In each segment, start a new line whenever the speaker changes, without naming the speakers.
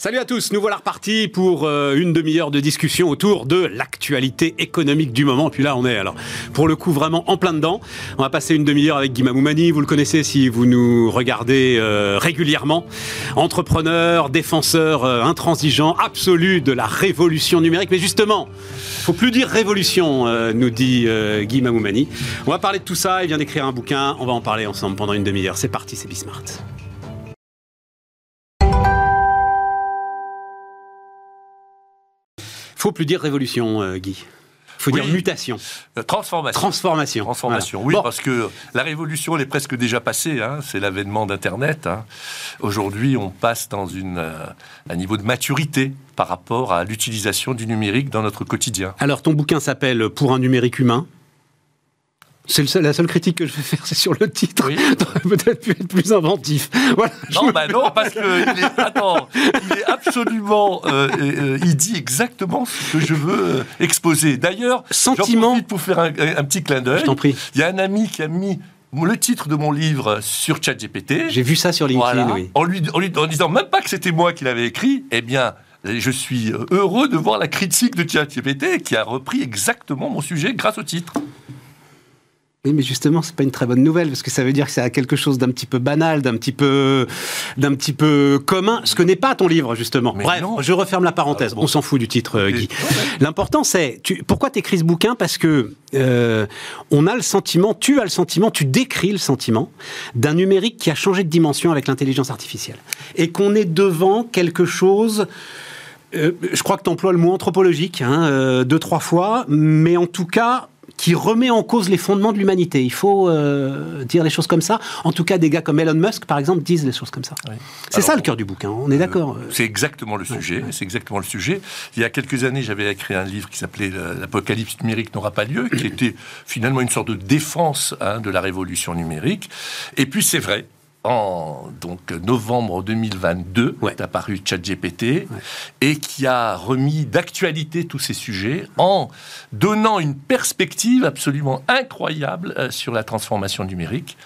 Salut à tous, nous voilà repartis pour euh, une demi-heure de discussion autour de l'actualité économique du moment. Puis là, on est alors pour le coup vraiment en plein dedans. On va passer une demi-heure avec Guy Mamoumani, vous le connaissez si vous nous regardez euh, régulièrement. Entrepreneur, défenseur euh, intransigeant, absolu de la révolution numérique. Mais justement, faut plus dire révolution, nous dit Guy Mamoumani. On va parler de tout ça, il vient d'écrire un bouquin, on va en parler ensemble pendant une demi-heure. C'est parti, c'est Bismart. Faut plus dire révolution, euh, Guy. Il faut dire mutation.
Euh, transformation.
Transformation.
Transformation, oui, parce que la révolution, elle est presque déjà passée. Hein. c'est l'avènement d'Internet. Hein. Aujourd'hui, on passe dans une, euh, un niveau de maturité par rapport à l'utilisation du numérique dans notre quotidien.
Alors, ton bouquin s'appelle Pour un numérique humain. C'est la seule critique que je vais faire, c'est sur le titre. Oui. peut-être pu être plus inventif.
non, bah non, parce que il est, attends, il est absolument, euh, euh, il dit exactement ce que je veux euh, exposer. D'ailleurs,
sentiment
pour faire un, petit clin d'œil.
Je t'en prie.
Il y a un ami qui a mis le titre de mon livre sur ChatGPT.
J'ai vu ça sur LinkedIn, oui.
En lui, en lui en disant même pas que c'était moi qui l'avais écrit, eh bien, je suis heureux de voir la critique de ChatGPT qui a repris exactement mon sujet grâce au titre.
Oui, mais justement, c'est pas une très bonne nouvelle parce que ça veut dire que c'est quelque chose d'un petit peu banal, d'un petit peu, d'un petit peu commun, ce que n'est pas ton livre justement. Bref, je referme la parenthèse. Ah, On s'en fout du titre, euh, Guy. L'important, c'est tu, pourquoi t'écris ce bouquin? Parce que euh, on a le sentiment, tu as le sentiment, tu décris le sentiment d'un numérique qui a changé de dimension avec l'intelligence artificielle et qu'on est devant quelque chose. Euh, je crois que tu emploies le mot anthropologique hein, deux trois fois, mais en tout cas qui remet en cause les fondements de l'humanité. Il faut euh, dire les choses comme ça. En tout cas, des gars comme Elon Musk, par exemple, disent les choses comme ça. C'est ça le cœur du bouquin. On est euh, d'accord.
c'est exactement le sujet. C'est exactement le sujet. Il y a quelques années, j'avais écrit un livre qui s'appelait L'apocalypse numérique n'aura pas lieu, qui était finalement une sorte de défense hein, de la révolution numérique. Et puis c'est vrai, en donc, novembre 2022 est apparu ChatGPT et qui a remis d'actualité tous ces sujets en donnant une perspective absolument incroyable euh, sur la transformation numérique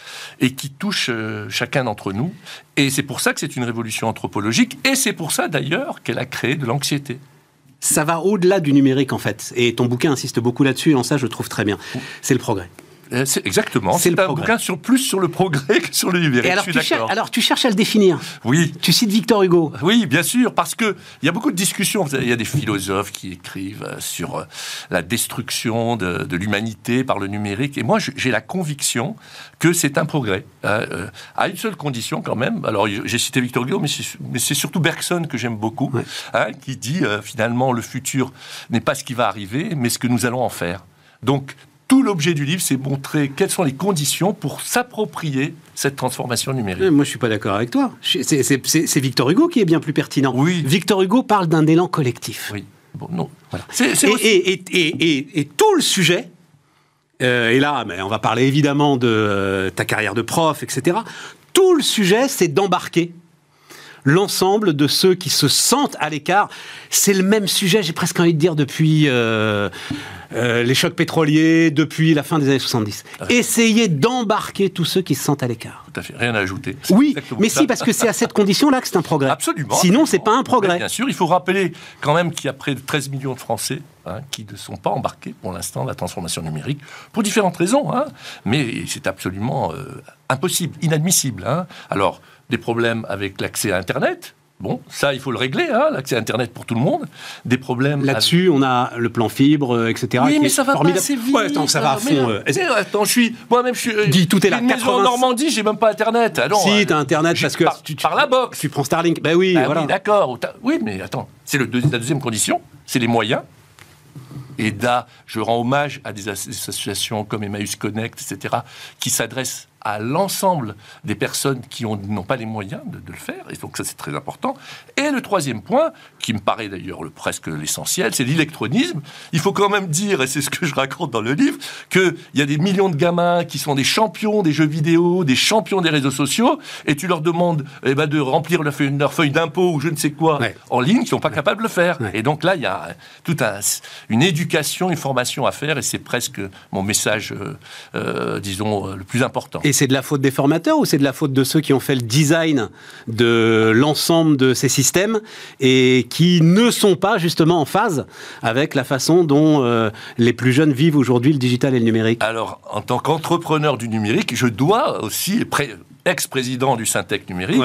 et qui touche euh, chacun d'entre nous. Et c'est pour ça que c'est une révolution anthropologique et c'est pour ça d'ailleurs qu'elle a créé de l'anxiété
ça va au-delà du numérique en fait. Et ton bouquin insiste beaucoup là-dessus, et en ça je trouve très bien. C'est le progrès.
Euh, exactement. C'est un bouquin sur, plus sur le progrès que sur le numérique.
alors, tu alors, tu cherches à le définir.
Oui.
Tu cites Victor Hugo.
Oui, bien sûr, parce qu'il y a beaucoup de discussions. Il y a des philosophes qui écrivent euh, sur euh, la destruction de, l'humanité par le numérique. Et moi, j'ai la conviction que c'est un progrès. à une seule condition, quand même. Alors, j'ai cité Victor Hugo, mais c'est surtout Bergson que j'aime beaucoup, hein, qui dit finalement le futur n'est pas ce qui va arriver, mais ce que nous allons en faire. Donc, tout l'objet du livre, c'est montrer quelles sont les conditions pour s'approprier cette transformation numérique.
Moi, je suis pas d'accord avec toi. C'est Victor Hugo qui est bien plus pertinent.
Oui.
Victor Hugo parle d'un élan collectif.
Oui. Bon, non. Voilà.
et, tout le sujet, euh, et là, mais on va parler évidemment de euh, ta carrière de prof, etc. Tout le sujet, c'est d'embarquer l'ensemble de ceux qui se sentent à l'écart. C'est le même sujet, j'ai presque envie de dire, depuis euh, euh, les chocs pétroliers, depuis la fin des années 70. Essayez d'embarquer tous ceux qui se sentent à l'écart.
Tout à fait, rien à ajouter.
Oui, mais si, parce que c'est à cette condition-là que c'est un progrès.
Absolument.
Sinon, c'est pas un progrès.
bien sûr, il faut rappeler quand même qu'il y a près de 13 millions de Français hein, qui ne sont pas embarqués pour l'instant dans la transformation numérique, pour différentes raisons. Hein. mais c'est absolument euh, impossible, inadmissible. Hein. Alors, des problèmes avec l'accès à Internet. Bon, ça, il faut le régler, hein, l'accès à Internet pour tout le monde. Des problèmes.
Là-dessus, on a le plan fibre, euh, etc.
Oui, mais ça va pas assez vite.
Ouais, attends, ça va à fond. Euh,
attends, je suis. Moi-même, je suis. Euh,
Dis, tout est là.
Une maison en Normandie, j'ai même pas Internet.
Alors, si, t'as Internet parce que.
Par, tu, par la box.
Tu prends Starlink. Ben oui, voilà.
Oui, d'accord. Oui, mais attends, c'est la deuxième condition, c'est les moyens. Et là, je rends hommage à des associations comme Emmaüs Connect, etc., qui s'adressent à l'ensemble des personnes qui n'ont pas les moyens de, le faire. Et donc ça, c'est très important. Et le troisième point, qui me paraît d'ailleurs le, presque l'essentiel, c'est l'électronisme. Il faut quand même dire, et c'est ce que je raconte dans le livre, qu'il y a des millions de gamins qui sont des champions des jeux vidéo, des champions des réseaux sociaux, et tu leur demandes eh ben, de remplir leur feuille, feuille d'impôt ou je ne sais quoi en ligne, ne sont pas capables de le faire. Et donc là, il y a toute un, une éducation, une formation à faire, et c'est presque mon message, euh, euh, disons, le plus important
Et c'est de la faute des formateurs ou c'est de la faute de ceux qui ont fait le design de l'ensemble de ces systèmes et qui ne sont pas justement en phase avec la façon dont euh, les plus jeunes vivent aujourd'hui le digital et le numérique?
Alors, en tant qu'entrepreneur du numérique, je dois aussi ex-président du Syntec numérique,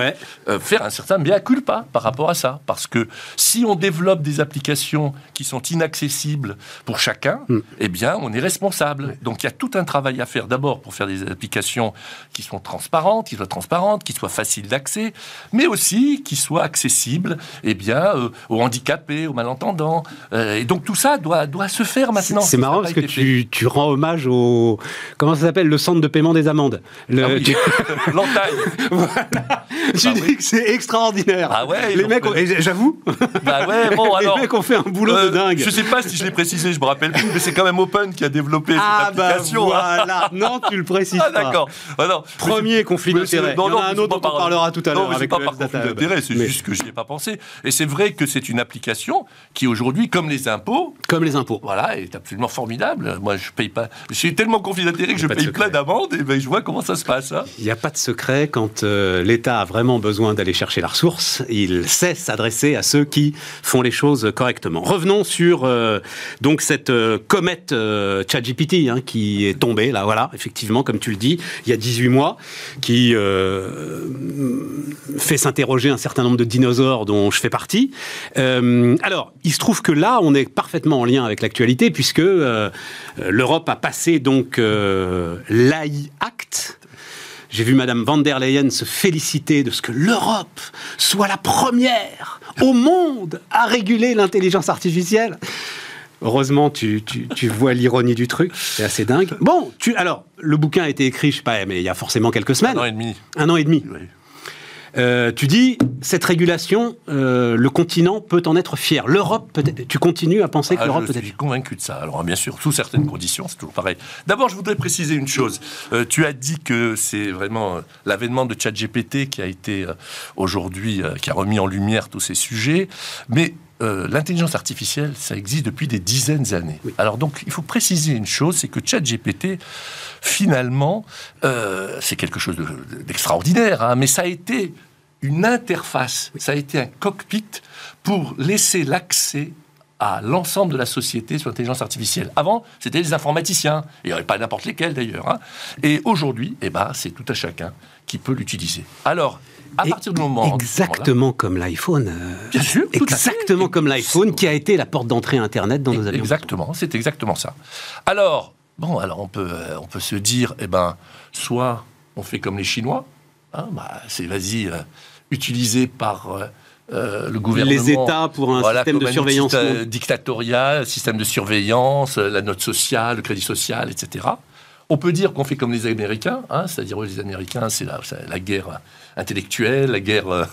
euh, faire un certain mea culpa par rapport à ça. Parce que si on développe des applications qui sont inaccessibles pour chacun, hmm. eh bien, on est responsable. Donc, il y a tout un travail à faire d'abord pour faire des applications qui sont transparentes, qui soient transparentes, qui soient faciles d'accès, mais aussi qui soient accessibles, eh bien, euh, aux handicapés, aux malentendants. Euh, et donc, tout ça doit, doit se faire maintenant.
C'est marrant parce que tu, tu, rends hommage au... Comment ça s'appelle Le centre de paiement des amendes. Le...
Ah
voilà. Je dis que c'est extraordinaire.
Ah ouais,
les mecs, j'avoue.
Bah ouais, bon,
alors, les mecs ont fait un boulot de euh, dingue.
Je sais pas si je l'ai précisé, je me rappelle plus, mais c'est quand même Open qui a développé
ah
cette bah application.
Bah voilà. non, tu le précises
ah, d'accord.
Ah, Premier conflit d'intérêt. Il y en a un autre dont on parlera tout à l'heure avec
pas par conflit d'intérêt, c'est juste que je n'y ai pas pensé. Et c'est vrai que c'est une application qui aujourd'hui, comme les impôts,
comme les impôts,
voilà, est absolument formidable. Moi, je paye pas. Je suis tellement conflit d'intérêt que je paye plein d'amendes et ben, je vois comment ça se passe. Hein.
Il n'y a pas de secret quand euh, l'État a vraiment besoin d'aller chercher la ressource, il sait s'adresser à ceux qui font les choses correctement. Revenons sur euh, donc cette euh, comète ChatGPT hein, qui est tombée là, voilà, effectivement, comme tu le dis, il y a 18 mois, qui fait s'interroger un certain nombre de dinosaures dont je fais partie. alors, il se trouve que là, on est parfaitement en lien avec l'actualité puisque l'Europe a passé donc l'AI Act j'ai vu Madame van der Leyen se féliciter de ce que l'Europe soit la première au monde à réguler l'intelligence artificielle. Heureusement, tu, vois l'ironie du truc. C'est assez dingue. Bon, tu, alors, le bouquin a été écrit, je sais pas, mais il y a forcément quelques semaines.
Un an et demi.
Un an et demi. Oui. Euh, tu dis, cette régulation, euh, le continent peut en être fier. L'Europe, peut-être. Tu continues à penser que ah, l'Europe peut être.
Je suis convaincu de ça. Alors, bien sûr, sous certaines conditions, c'est toujours pareil. D'abord, je voudrais préciser une chose. Euh, tu as dit que c'est vraiment l'avènement de ChatGPT qui a été aujourd'hui, qui a remis en lumière tous ces sujets. Mais l'intelligence artificielle, ça existe depuis des dizaines d'années. Alors donc, il faut préciser une chose, c'est que ChatGPT, finalement, c'est quelque chose d'extraordinaire, hein, mais ça a été une interface, ça a été un cockpit pour laisser l'accès à l'ensemble de la société sur l'intelligence artificielle. Avant, c'était les informaticiens, il n'y avait pas n'importe lesquels d'ailleurs. Hein. Et aujourd'hui, eh ben, c'est tout à chacun qui peut l'utiliser. Alors, à partir du moment...
Exactement comme l'iPhone.
Euh, Bien sûr.
Exactement comme l'iPhone qui a été la porte d'entrée Internet dans nos avions.
Exactement, c'est exactement ça. Alors, bon, alors on peut, euh, on peut se dire, eh ben, soit on fait comme les Chinois, hein, bah, c'est vas-y... Euh, utilisé par euh, euh, le gouvernement.
Les États pour un système de surveillance.
Un dictatorial, système de surveillance, la note sociale, le crédit social, etc. On peut dire qu'on fait comme les Américains, hein, c'est-à-dire les Américains, c'est la, la, guerre intellectuelle, la guerre,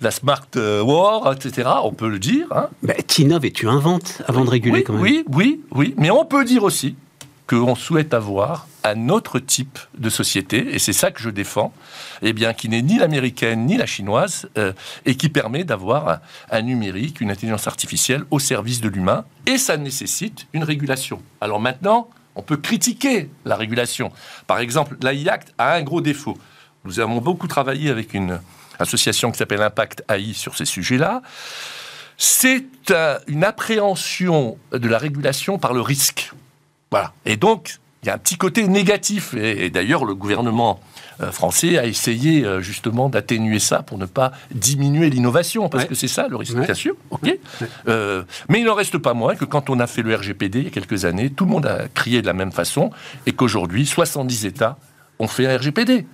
la smart war, etc. On peut le dire. Hein.
Bah, tu innoves et tu inventes avant de réguler quand même.
Oui, oui, oui. Mais on peut dire aussi qu'on souhaite avoir un autre type de société, et c'est ça que je défends, eh bien, qui n'est ni l'américaine ni la chinoise, euh, et qui permet d'avoir un, numérique, une intelligence artificielle au service de l'humain, et ça nécessite une régulation. Alors maintenant, on peut critiquer la régulation. Par exemple, l'AI Act a un gros défaut. Nous avons beaucoup travaillé avec une association qui s'appelle Impact AI sur ces sujets-là. C'est euh, une appréhension de la régulation par le risque. Voilà. Et donc, il y a un petit côté négatif. Et, d'ailleurs, le gouvernement euh, français a essayé euh, justement d'atténuer ça pour ne pas diminuer l'innovation, parce que c'est ça le risque, bien sûr. ok euh, mais il n'en reste pas moins que quand on a fait le RGPD il y a quelques années, tout le monde a crié de la même façon, et qu'aujourd'hui, 70 États ont fait un RGPD.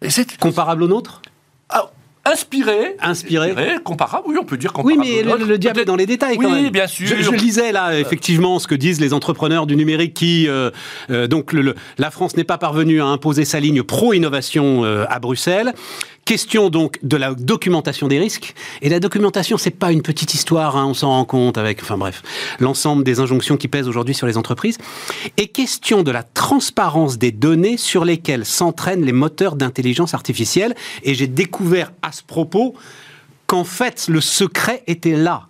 Et c'est comparable au nôtre?
Inspiré,
inspiré,
comparable, oui, on peut dire comparable.
Oui, mais le, diable est dans les détails quand
oui, bien sûr.
Je, lisais là, effectivement, ce que disent les entrepreneurs du numérique qui, euh, euh, donc, le, la France n'est pas parvenue à imposer sa ligne pro-innovation euh, à Bruxelles. Question donc de la documentation des risques. Et la documentation, c'est pas une petite histoire, hein, on s'en rend compte avec, enfin bref, l'ensemble des injonctions qui pèsent aujourd'hui sur les entreprises. Et question de la transparence des données sur lesquelles s'entraînent les moteurs d'intelligence artificielle. Et j'ai découvert à ce propos qu'en fait, le secret était là.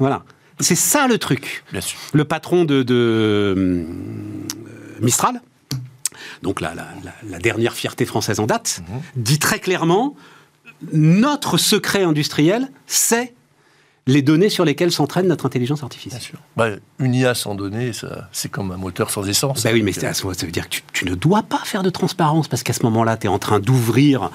Voilà. C'est ça le truc.
Bien sûr.
Le patron de, de euh, Mistral, donc la, la, dernière fierté française en date, mhm. dit très clairement, notre secret industriel, c'est les données sur lesquelles s'entraîne notre intelligence artificielle. Bien sûr.
Bah, une IA sans données, c'est comme un moteur sans essence.
Bah oui, mais ça veut dire que tu, ne dois pas faire de transparence, parce qu'à ce moment-là, tu es en train d'ouvrir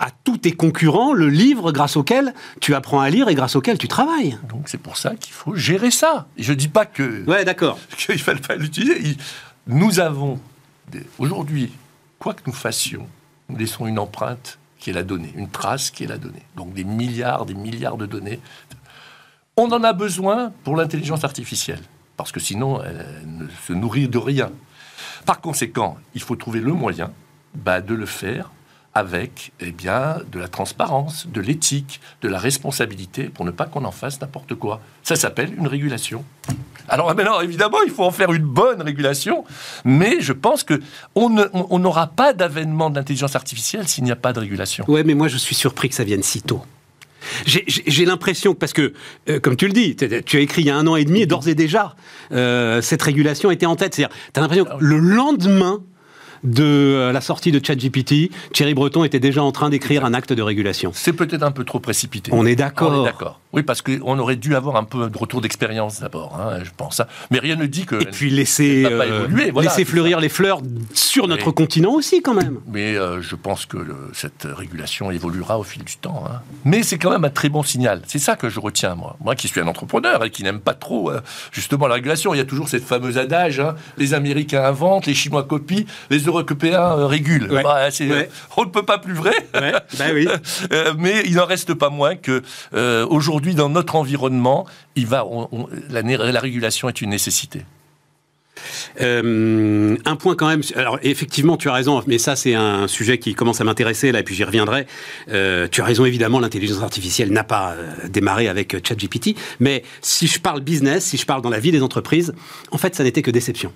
à tous tes concurrents le livre grâce auquel tu apprends à lire et grâce auquel tu travailles.
Donc c'est pour ça qu'il faut gérer ça. Je ne dis pas que...
Ouais, d'accord.
Qu'il ne fallait pas l'utiliser. Nous avons, aujourd'hui, quoi que nous fassions, nous laissons une empreinte qui est la donnée, une trace qui est la donnée. Donc des milliards, des milliards de données on en a besoin pour l'intelligence artificielle, parce que sinon, elle ne se nourrit de rien. Par conséquent, il faut trouver le moyen bah, de le faire avec eh bien, de la transparence, de l'éthique, de la responsabilité, pour ne pas qu'on en fasse n'importe quoi. Ça s'appelle une régulation. Alors maintenant, évidemment, il faut en faire une bonne régulation, mais je pense que on n'aura pas d'avènement d'intelligence artificielle s'il n'y a pas de régulation.
Ouais, mais moi je suis surpris que ça vienne si tôt. J'ai l'impression, parce que, euh, comme tu le dis, tu as écrit il y a un an et demi, et d'ores et déjà, euh, cette régulation était en tête. C'est-à-dire, tu as l'impression que le lendemain, de euh, la sortie de ChatGPT, Thierry Breton était déjà en train d'écrire un acte de régulation.
C'est peut-être un peu trop précipité.
On est d'accord.
Oui, parce qu'on aurait dû avoir un peu de retour d'expérience d'abord, hein, je pense. Hein. Mais rien ne dit que.
Et puis laisser, euh, laisser fleurir les fleurs sur notre continent aussi, quand même.
Mais euh, je pense que cette régulation évoluera au fil du temps. Hein. Mais c'est quand même un très bon signal. C'est ça que je retiens, moi. Moi qui suis un entrepreneur et qui n'aime pas trop, justement, la régulation. Il y a toujours cette fameuse adage les Américains inventent, les Chinois copient, les Européens euh, régulent. Bah, on ne peut pas plus vrai. Bah mais il n'en reste pas moins que aujourd'hui, aujourd'hui, dans notre environnement, il va, la régulation est une nécessité.
Euh, un point quand même. Alors effectivement, tu as raison, mais ça c'est un sujet qui commence à m'intéresser là, et puis j'y reviendrai. Euh, tu as raison, évidemment, l'intelligence artificielle n'a pas euh, démarré avec ChatGPT, mais si je parle business, si je parle dans la vie des entreprises, en fait, ça n'était que déception.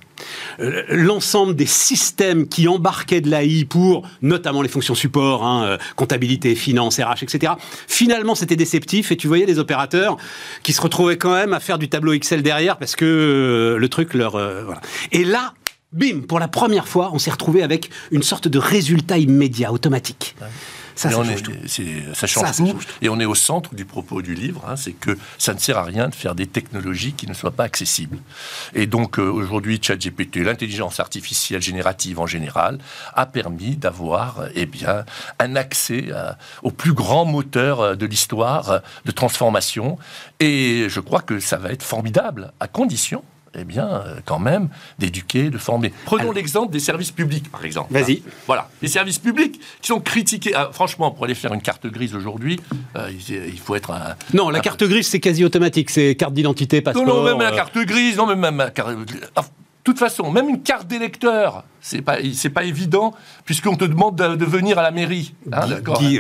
L'ensemble des systèmes qui embarquaient de l'AI pour, notamment les fonctions support, hein, comptabilité, finance, RH, etc. Finalement, c'était déceptif, et tu voyais des opérateurs qui se retrouvaient quand même à faire du tableau Excel derrière parce que le truc leur et là, bim, pour la première fois, on s'est retrouvé avec une sorte de résultat immédiat, automatique.
Ça, ça, change tout. ça, change tout. Et on est au centre du propos du livre, hein, c'est que ça ne sert à rien de faire des technologies qui ne soient pas accessibles. Et donc euh, aujourd'hui, ChatGPT, l'intelligence artificielle générative en général, a permis d'avoir eh bien un accès au plus grand moteur euh, de l'histoire euh, de transformation. Et je crois que ça va être formidable, à condition eh bien, euh, quand même, d'éduquer, de former. Prenons l'exemple des services publics, par exemple.
Vas-y.
voilà, les services publics qui sont critiqués. Ah, franchement, pour aller faire une carte grise aujourd'hui, euh, il, faut être un.
Non, la carte grise, c'est quasi automatique. C'est carte d'identité, passeport.
Non, non, même la euh. carte grise, non, même, même toute façon, même une carte d'électeur, c'est pas, c'est pas évident, puisqu'on te demande de, venir à la mairie.
Hein,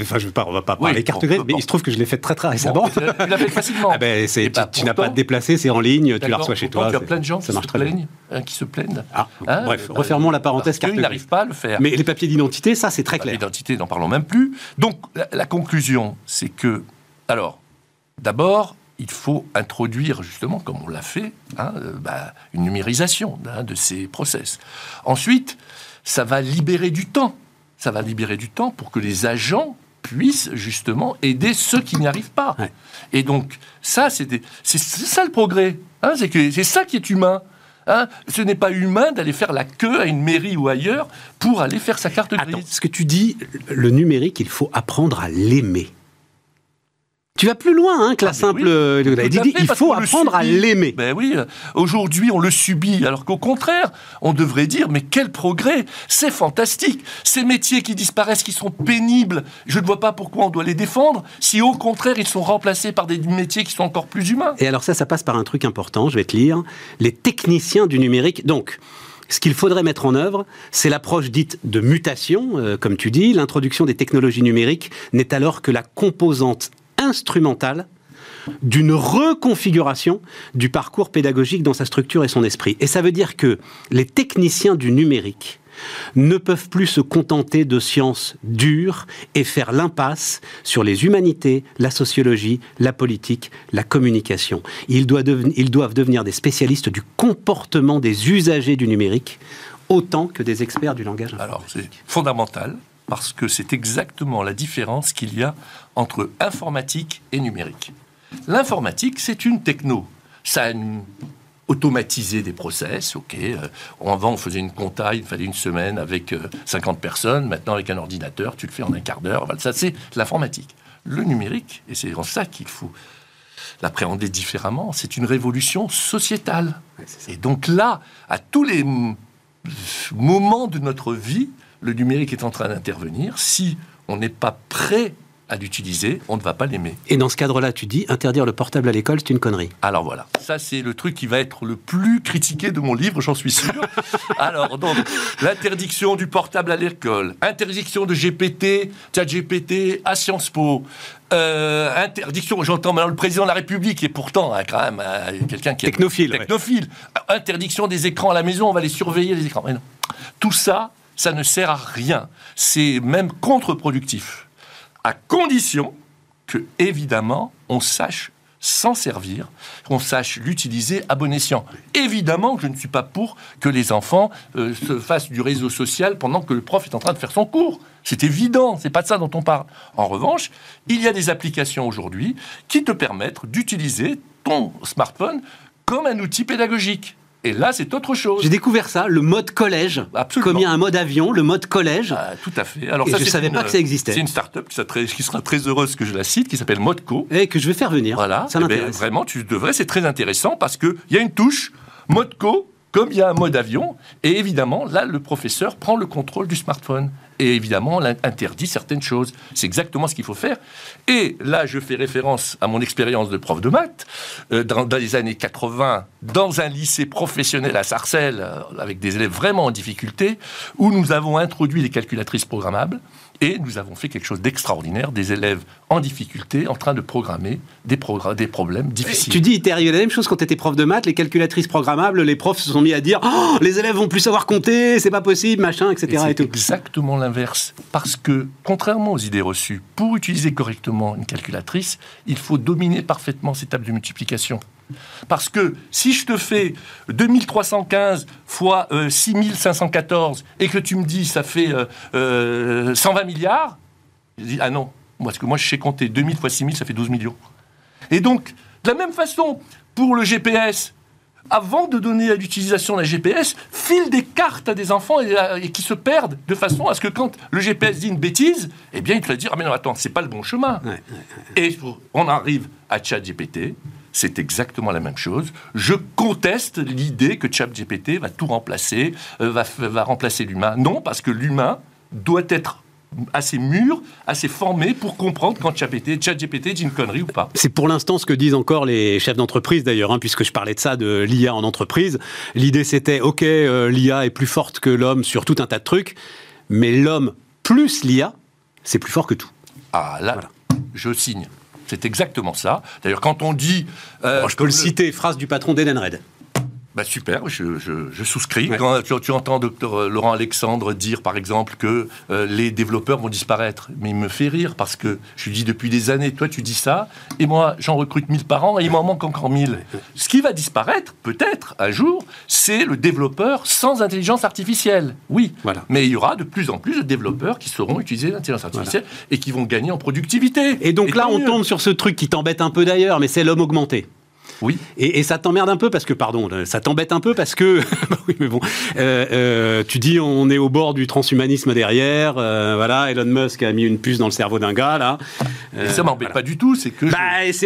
enfin, je veux pas, on va pas parler carte grise, mais il se trouve que je l'ai fait très très récemment.
tu l'as facilement.
ah ben, c'est, tu, bah, n'as pas à te déplacer, c'est en ligne, tu la reçois chez toi.
Il y a plein de gens qui, se plaignent, hein, qui se plaignent.
Ah, hein, bref, refermons la parenthèse
carte grise. n'arrivent pas à le faire.
Mais les papiers d'identité, ça c'est très clair.
L'identité, n'en parlons même plus. Donc, la conclusion, c'est que, alors, d'abord, il faut introduire, justement, comme on l'a fait, hein, euh, bah, une numérisation hein, de ces process. Ensuite, ça va libérer du temps. Ça va libérer du temps pour que les agents puissent justement aider ceux qui n'y arrivent pas. Et donc, ça, c'est ça le progrès. Hein, c'est ça qui est humain. ce n'est pas humain d'aller faire la queue à une mairie ou ailleurs pour aller faire sa carte grise.
ce que tu dis, le numérique, il faut apprendre à l'aimer. Tu vas plus loin hein, que la ah, simple. Euh, il faut apprendre à l'aimer.
Ben oui, aujourd'hui on le subit, alors qu'au contraire, on devrait dire mais quel progrès C'est fantastique Ces métiers qui disparaissent, qui sont pénibles, je ne vois pas pourquoi on doit les défendre, si au contraire ils sont remplacés par des métiers qui sont encore plus humains.
Et alors ça, ça passe par un truc important, je vais te lire. Les techniciens du numérique. Donc, ce qu'il faudrait mettre en œuvre, c'est l'approche dite de mutation, euh, comme tu dis. L'introduction des technologies numériques n'est alors que la composante instrumentale d'une reconfiguration du parcours pédagogique dans sa structure et son esprit. Et ça veut dire que les techniciens du numérique ne peuvent plus se contenter de sciences dures et faire l'impasse sur les humanités, la sociologie, la politique, la communication. Ils doivent, devenir des spécialistes du comportement des usagers du numérique autant que des experts du langage
Alors, c'est fondamental parce que c'est exactement la différence qu'il y a entre informatique et numérique. L'informatique, c'est une techno. Ça a automatisé des process, ok. Euh, avant, on faisait une compta, il fallait une semaine avec 50 euh, personnes. Maintenant, avec un ordinateur, tu le fais en un quart d'heure. ça, c'est l'informatique. Le numérique, et c'est en ça qu'il faut l'appréhender différemment, c'est une révolution sociétale. et donc là, à tous les moments de notre vie, le numérique est en train d'intervenir. Si on n'est pas prêt à l'utiliser, on ne va pas l'aimer.
Et dans ce cadre-là, tu dis interdire le portable à l'école, c'est une connerie.
Alors voilà, ça c'est le truc qui va être le plus critiqué de mon livre, j'en suis sûr. Alors donc, l'interdiction du portable à l'école, interdiction de GPT, chat GPT à Sciences Po, euh, interdiction, j'entends maintenant le président de la République, et pourtant hein, quand même euh, quelqu'un qui
est technophile.
Technophile. Interdiction des écrans à la maison, on va les surveiller les écrans. Mais non. Tout ça, ça ne sert à rien. C'est même contre-productif. À condition que, évidemment, on sache s'en servir, qu'on sache l'utiliser à bon escient. Évidemment je ne suis pas pour que les enfants euh, se fassent du réseau social pendant que le prof est en train de faire son cours. C'est évident, c'est pas de ça dont on parle. En revanche, il y a des applications aujourd'hui qui te permettent d'utiliser ton smartphone comme un outil pédagogique. Et là, c'est autre chose.
J'ai découvert ça, le mode collège. Absolument. Comme il y a un mode avion, le mode collège.
Ah, tout à fait. Alors,
et
ça,
je ne savais pas que ça existait.
C'est une start-up qui sera très heureuse que je la cite, qui s'appelle Modco.
Et que je vais faire venir.
Voilà. Ça eh ben, m'intéresse. vraiment, tu devrais. C'est très intéressant parce qu'il y a une touche Modco comme il y a un mode avion, et évidemment, là, le professeur prend le contrôle du smartphone. Et évidemment, interdit certaines choses. C'est exactement ce qu'il faut faire. Et là, je fais référence à mon expérience de prof de maths. Euh, dans, les années 80, dans un lycée professionnel à Sarcelles, euh, avec des élèves vraiment en difficulté, où nous avons introduit les calculatrices programmables. Et nous avons fait quelque chose d'extraordinaire, des élèves en difficulté en train de programmer des, des problèmes difficiles.
Tu dis, il y a la même chose quand tu étais prof de maths, les calculatrices programmables, les profs se sont mis à dire oh, les élèves vont plus savoir compter, c'est pas possible, machin, etc.
C'est exactement l'inverse. Parce que, contrairement aux idées reçues, pour utiliser correctement une calculatrice, il faut dominer parfaitement ces tables de multiplication. Parce que si je te fais 2315 fois 6514 euh, et que tu me dis ça fait 120 euh, euh, milliards, je dis ah non, parce que moi je sais compter 2000 fois 6000, ça fait 12 millions. Et donc, de la même façon, pour le GPS, avant de donner à l'utilisation la GPS, file des cartes à des enfants et, qui se perdent de façon à ce que quand le GPS dit une bêtise, eh bien il te va dire ah mais non attends c'est pas le bon chemin. Et on arrive à ChatGPT c'est exactement la même chose. Je conteste l'idée que ChatGPT va tout remplacer, euh, va, va remplacer l'humain. Non, parce que l'humain doit être assez mûr, assez formé pour comprendre quand ChatGPT dit une connerie ou pas.
C'est pour l'instant ce que disent encore les chefs d'entreprise d'ailleurs, hein, puisque je parlais de ça, de l'IA en entreprise. L'idée c'était, ok, euh, l'IA est plus forte que l'homme sur tout un tas de trucs, mais l'homme plus l'IA, c'est plus fort que tout.
Ah là, je signe. C'est exactement ça. D'ailleurs, quand on dit...
Euh, je peux le citer, phrase du patron d'Edenred.
Bah super, je, je, souscris. Quand tu, entends docteur euh, Laurent Alexandre dire, par exemple, que euh, les développeurs vont disparaître, mais il me fait rire parce que je lui dis depuis des années, toi tu dis ça, et moi j'en recrute 1000 par an et il m'en manque encore 1000. Ce qui va disparaître, peut-être, un jour, c'est le développeur sans intelligence artificielle. Oui, voilà. mais il y aura de plus en plus de développeurs qui sauront utiliser l'intelligence artificielle et qui vont gagner en productivité.
Et donc là, on tombe sur ce truc qui t'embête un peu d'ailleurs, mais c'est l'homme augmenté.
Oui.
Et, ça t'emmerde un peu parce que, pardon, ça t'embête un peu parce que, bah oui, mais bon, euh, euh, tu dis on est au bord du transhumanisme derrière, euh, voilà, Elon Musk a mis une puce dans le cerveau d'un gars là.
et ça m'embête pas du tout, c'est que.
Bah,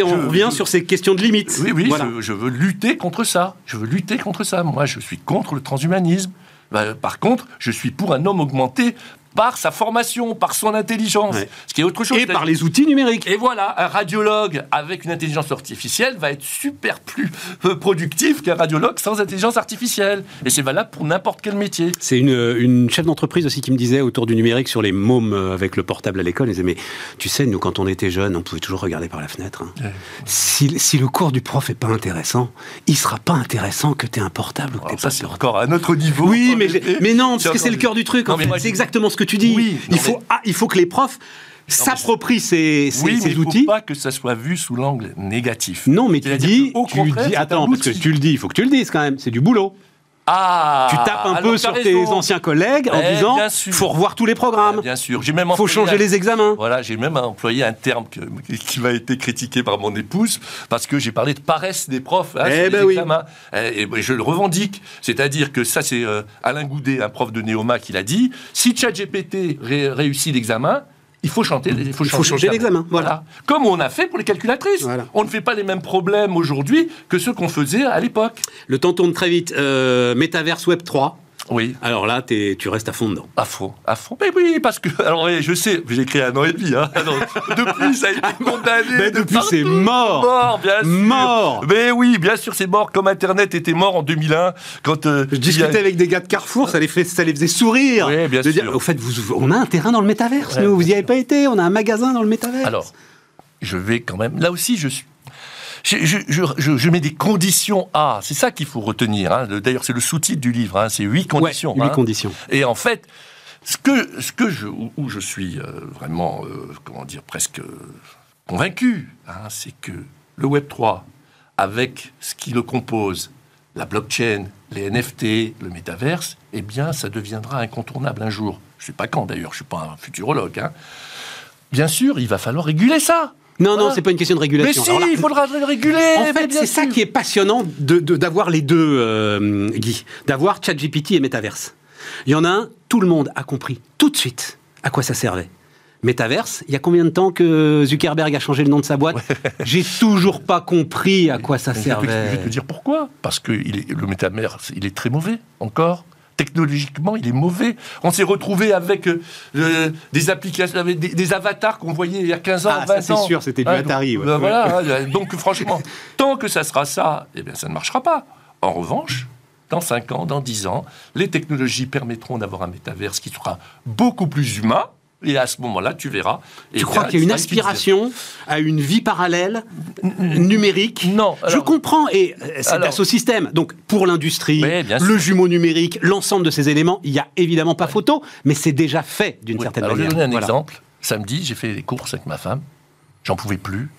on revient sur ces questions de limites.
Oui, oui, je, veux lutter contre ça. Je veux lutter contre ça. Moi, je suis contre le transhumanisme. Bah, par contre, je suis pour un homme augmenté par sa formation, par son intelligence, ce qui est autre chose.
Et par les outils numériques.
Et voilà, un radiologue avec une intelligence artificielle va être super plus euh, productif qu'un radiologue sans intelligence artificielle. Et c'est valable pour n'importe quel métier.
C'est une, une, chef d'entreprise aussi qui me disait autour du numérique sur les mômes euh, avec le portable à l'école. Elle disait, mais tu sais, nous, quand on était jeunes, on pouvait toujours regarder par la fenêtre. Hein. Si, si, le cours du prof est pas intéressant, il sera pas intéressant que tu aies un portable.
Ou ça, c'est encore à un autre niveau.
Oui, mais, mais non, parce que c'est le cœur du truc. C'est exactement ce que tu dis. Oui, il, faut, ah, il faut que les profs s'approprient ces, ces, oui, mais outils. Il
ne faut pas que ça soit vu sous l'angle négatif.
Non, mais tu dis, tu dis, attends, parce que tu le dis, il faut que tu le dises quand même, c'est du boulot.
Ah,
tu tapes un peu sur tes anciens collègues en eh, disant faut revoir tous les programmes.
bien sûr, j'ai même
faut changer les examens.
Voilà, j'ai même employé un terme qui m'a été critiqué par mon épouse parce que j'ai parlé de paresse des profs hein, eh ben examens. Eh, et, je le revendique, c'est-à-dire que ça c'est euh, Alain Goudet, un prof de Néoma, qui l'a dit. Si ChatGPT réussit l'examen, il faut, chanter, il faut,
changer l'examen. Voilà.
Comme on a fait pour les calculatrices. On ne fait pas les mêmes problèmes aujourd'hui que ceux qu'on faisait à l'époque.
Le temps tourne très vite. Euh, Metaverse Web 3.
Oui.
Alors là, es, tu restes à fond dedans.
À fond, à fond. Mais oui, parce que, alors je sais, j'ai écrit un an et demi. Hein. depuis, ça a été condamné.
Mais depuis, c'est mort.
Mort, bien sûr.
Mort.
Mais oui, bien sûr, c'est mort. Comme Internet était mort en 2001, quand.
Euh, je discutais avec des gars de Carrefour, ça les, fait, ça les faisait sourire.
Oui, bien sûr. Dire,
au fait, vous, on a un terrain dans le métaverse. nous, vous n'y avez pas été. On a un magasin dans le métaverse.
Alors, je vais quand même. Là aussi, je suis je, mets des conditions à. C'est ça qu'il faut retenir. Hein. D'ailleurs, c'est le sous-titre du livre. Hein. C'est huit conditions.
huit hein. conditions.
Et en fait, ce que, ce que je, où je suis euh, vraiment, euh, comment dire, presque euh, convaincu, c'est que le Web 3, avec ce qui le compose, la blockchain, les NFT, le métaverse, eh bien, ça deviendra incontournable un jour. Je ne sais pas quand d'ailleurs, je ne suis pas un futurologue. Bien sûr, il va falloir réguler ça.
Non, non, c'est pas une question de régulation.
Mais si, il faudra le réguler.
En fait, c'est ça qui est passionnant d'avoir de, les deux, euh, Guy. D'avoir ChatGPT et Metaverse. Il y en a un, tout le monde a compris tout de suite à quoi ça servait. Metaverse, il y a combien de temps que Zuckerberg a changé le nom de sa boîte J'ai toujours pas compris à quoi ça servait.
Je vais te dire pourquoi. Parce que le Metaverse, il est très mauvais, encore technologiquement, il est mauvais. On s'est retrouvé avec euh, des applications, des, avatars qu'on voyait il y a 15 ans, ah, 20
ça, c'est sûr, c'était du Atari.
Ben voilà, hein, donc franchement, tant que ça sera ça, eh bien, ça ne marchera pas. En revanche, dans 5 ans, dans 10 ans, les technologies permettront d'avoir un métaverse qui sera beaucoup plus humain, et à ce moment-là, tu verras.
Tu crois qu'il y a une aspiration à une vie parallèle numérique?
Non.
je comprends, et euh, c'est au système. Donc, pour l'industrie, le jumeau numérique, l'ensemble de ces éléments, il n'y a évidemment pas photo, mais c'est déjà fait d'une certaine
manière.
Je
vais donner un exemple. Samedi, j'ai fait des courses avec ma femme. J'en pouvais plus.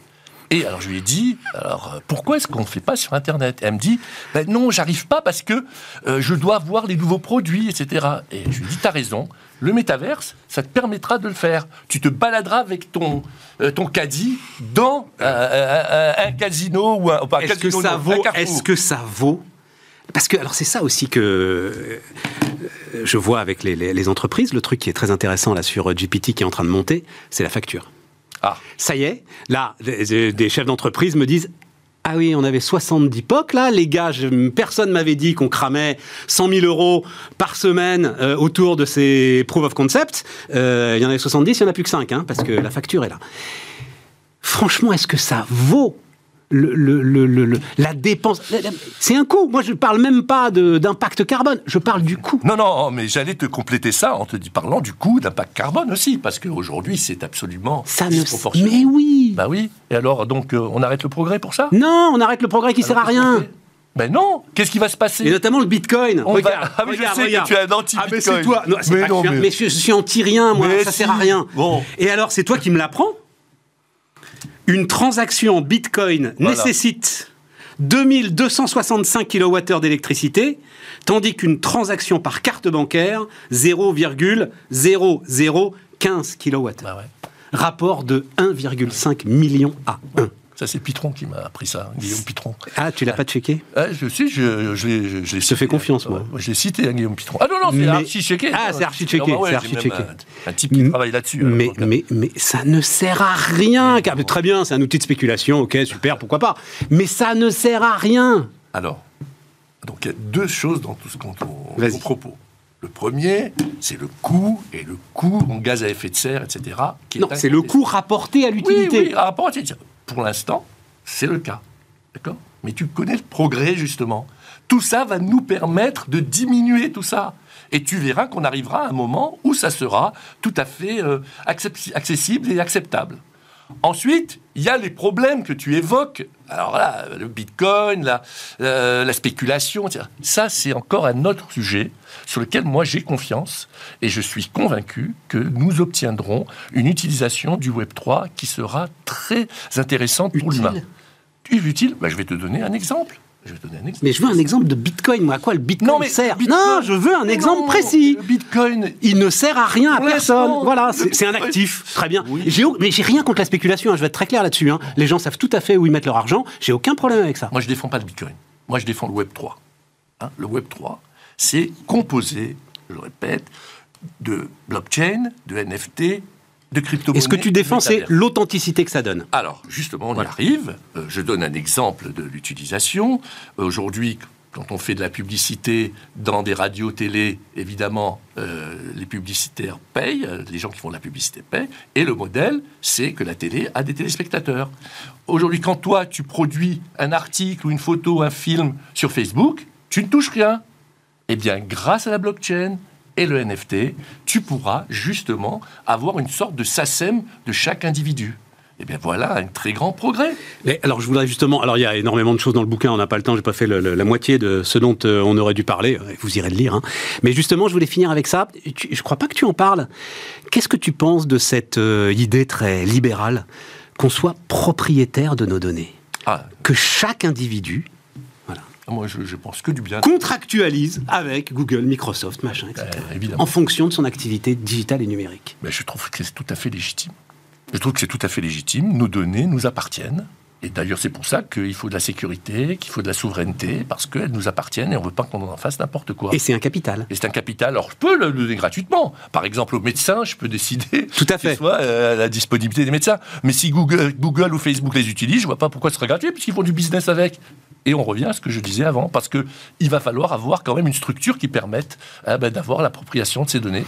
Et alors je lui ai dit, alors euh, pourquoi est-ce qu'on ne fait pas sur Internet? Elle me dit, ben non, j'arrive pas parce que euh, je dois voir les nouveaux produits, etc. Et je lui ai dit, t'as raison, le métaverse, ça te permettra de le faire. Tu te baladeras avec ton, euh, ton caddie dans un casino ou un,
est-ce que ça vaut Est-ce que ça vaut? Parce que, alors c'est ça aussi que je vois avec les, les, entreprises, le truc qui est très intéressant là sur GPT qui est en train de monter, c'est la facture.
Ah.
Ça y est, là, des chefs d'entreprise me disent ah oui, on avait 70 POC là, les gars, personne m'avait dit qu'on cramait 100 000 euros par semaine euh, autour de ces proof of concept. Euh, il y en avait 70, il n'y en a plus que 5, hein, parce que la facture est là. Franchement, est-ce que ça vaut le, la dépense. C'est un coût. Moi, je ne parle même pas d'impact carbone. Je parle du coût.
Non, non, mais j'allais te compléter ça en te parlant du coût d'impact carbone aussi, parce qu'aujourd'hui, c'est absolument
ça ne... Mais oui.
Bah oui. Et alors, donc, euh, on arrête le progrès pour ça?
Non, on arrête le progrès qui ne sert à rien.
Ben non Qu'est-ce qui va se passer?
Et notamment le Bitcoin. regarde,
Ah mais je sais que tu es un anti-Bitcoin. Ah mais c'est
toi. Non, mais, pas mais... je suis anti-rien, moi. ça sert à rien.
Bon.
Et alors, c'est toi qui me l'apprends? Une transaction Bitcoin nécessite 2265 kWh d'électricité, tandis qu'une transaction par carte bancaire, 0,0015 kWh. Bah Rapport de 1,5 million à 1.
Ça, c'est Pitron qui m'a appris ça, Guillaume Pitron.
Ah, tu l'as pas checké?
Ah, Je suis, je, je, je,
je, te fais confiance, moi.
je l'ai cité, hein, Guillaume Pitron. Ah non, non, c'est archi checké.
Ah, c'est archi checké. c'est archi checké.
Un, type qui travaille là-dessus.
Mais, mais, mais ça ne sert à rien. très bien, c'est un outil de spéculation, ok, super, pourquoi pas. Mais ça ne sert à rien.
Alors, donc il y a deux choses dans tout ce qu'on propos. Le premier, c'est le coût, et le coût en gaz à effet de serre, etc.
non, c'est le coût rapporté à l'utilité.
Oui, oui, rapporté pour l'instant, c'est le cas. D'accord? Mais tu connais le progrès, justement. Tout ça va nous permettre de diminuer tout ça. Et tu verras qu'on arrivera à un moment où ça sera tout à fait euh, accessible et acceptable. Ensuite, il y a les problèmes que tu évoques. Alors là, le bitcoin, la, euh, la spéculation, ça c'est encore un autre sujet sur lequel moi j'ai confiance et je suis convaincu que nous obtiendrons une utilisation du Web3 qui sera très intéressante pour l'humain. Utile? Ben, Je vais te donner un exemple. Je vais donner un exemple.
Mais je veux un exemple de Bitcoin. Moi, à quoi le Bitcoin sert Non, je veux un exemple précis.
Le Bitcoin,
il ne sert à rien à personne. Voilà, c'est un actif. Très bien. Oui. Mais j'ai rien contre la spéculation. Hein, je vais être très clair là-dessus. Hein. Les gens savent tout à fait où ils mettent leur argent. J'ai aucun problème avec ça.
Moi, je défends pas le Bitcoin. Moi, je défends le Web 3. Hein, le Web 3, c'est composé, je le répète, de blockchain, de NFT, de crypto
Et ce que tu défends, c'est l'authenticité que ça donne?
Alors, justement, on y arrive. Euh, je donne un exemple de l'utilisation. Aujourd'hui, quand on fait de la publicité dans des radios télé, évidemment, euh, les publicitaires payent, euh, les gens qui font de la publicité payent, et le modèle, c'est que la télé a des téléspectateurs. Aujourd'hui, quand toi, tu produis un article ou une photo, un film sur Facebook, tu ne touches rien. Eh bien, grâce à la blockchain, et le NFT, tu pourras justement avoir une sorte de SACEM de chaque individu. Eh bien voilà, un très grand progrès.
Mais alors je voudrais justement, alors il y a énormément de choses dans le bouquin, on n'a pas le temps, j'ai pas fait la moitié de ce dont euh, on aurait dû parler, vous irez le lire. Hein. Mais justement, je voulais finir avec ça. Je je crois pas que tu en parles. Qu'est-ce que tu penses de cette euh, idée très libérale qu'on soit propriétaire de nos données? Ah. Que chaque individu
moi, je, pense que du bien.
Contractualise avec Google, Microsoft, machin, etc. Euh, en fonction de son activité digitale et numérique.
Mais je trouve que c'est tout à fait légitime. Je trouve que c'est tout à fait légitime. Nos données nous appartiennent. Et d'ailleurs, c'est pour ça qu'il faut de la sécurité, qu'il faut de la souveraineté, parce qu'elles nous appartiennent et on ne veut pas qu'on en fasse n'importe quoi.
Et c'est un capital.
Et c'est un capital. Alors, je peux le donner gratuitement. Par exemple, aux médecins, je peux décider
Tout à fait.
soit euh, la disponibilité des médecins. Mais si Google, Google ou Facebook les utilisent, je ne vois pas pourquoi ce serait gratuit, puisqu'ils font du business avec. Et on revient à ce que je disais avant, parce qu'il va falloir avoir quand même une structure qui permette eh ben, d'avoir l'appropriation de ces données.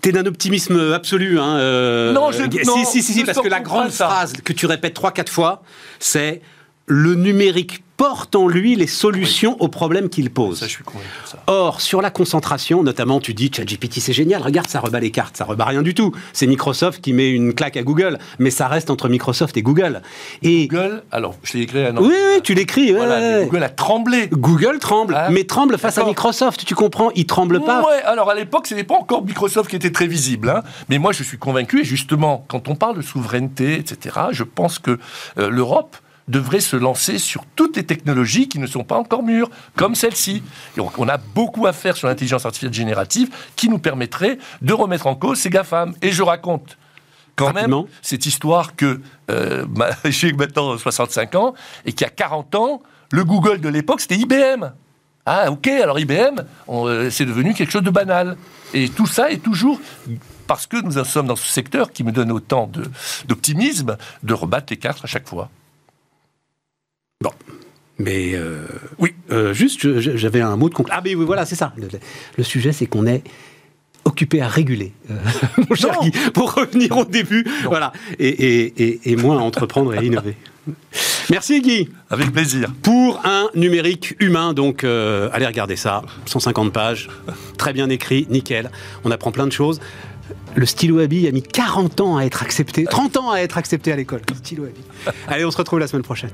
T'es d'un optimisme absolu. Hein,
euh, non, je,
si, si, si, parce que la grande phrase que tu répètes trois, quatre fois, c'est le numérique porte en lui les solutions aux problèmes qu'il pose.
Ça, je suis convaincu
Or, sur la concentration, notamment, tu dis ChatGPT c'est génial, regarde, ça rebat les cartes, ça rebat rien du tout. C'est Microsoft qui met une claque à Google, mais ça reste entre Microsoft et Google.
Et Google, alors, je l'ai écrit
un Oui, oui, tu l'écris.
Google a tremblé.
Google tremble, ah, mais tremble face à Microsoft, tu comprends Il tremble pas.
Ouais, alors à l'époque, ce n'était pas encore Microsoft qui était très visible. Hein. Mais moi, je suis convaincu, et justement, quand on parle de souveraineté, etc., je pense que euh, l'Europe devrait se lancer sur toutes les technologies qui ne sont pas encore mûres, comme celle-ci. Donc on a beaucoup à faire sur l'intelligence artificielle générative qui nous permettrait de remettre en cause ces GAFAM. Et je raconte quand même cette histoire que euh, j'ai maintenant 65 ans et qu'il y a 40 ans, le Google de l'époque, c'était IBM. Ah, ok, alors IBM, euh, c'est devenu quelque chose de banal. Et tout ça est toujours parce que nous sommes dans ce secteur qui me donne autant d'optimisme de rebattre les cartes à chaque fois.
Bon. Mais euh, oui, euh, juste, j'avais un mot de conclusion. Ah, mais oui, voilà, c'est ça. Le, sujet, c'est qu'on est occupé à réguler, euh, mon cher Guy, pour revenir au début. Voilà. Et, et, et, moins à entreprendre et à innover. Merci Guy.
Avec plaisir.
Pour un numérique humain, donc allez regarder ça. 150 pages, très bien écrit, nickel. On apprend plein de choses. Le stylo à billes a mis 40 ans à être accepté, 30 ans à être accepté à l'école. Stylo à billes. Allez, on se retrouve la semaine prochaine.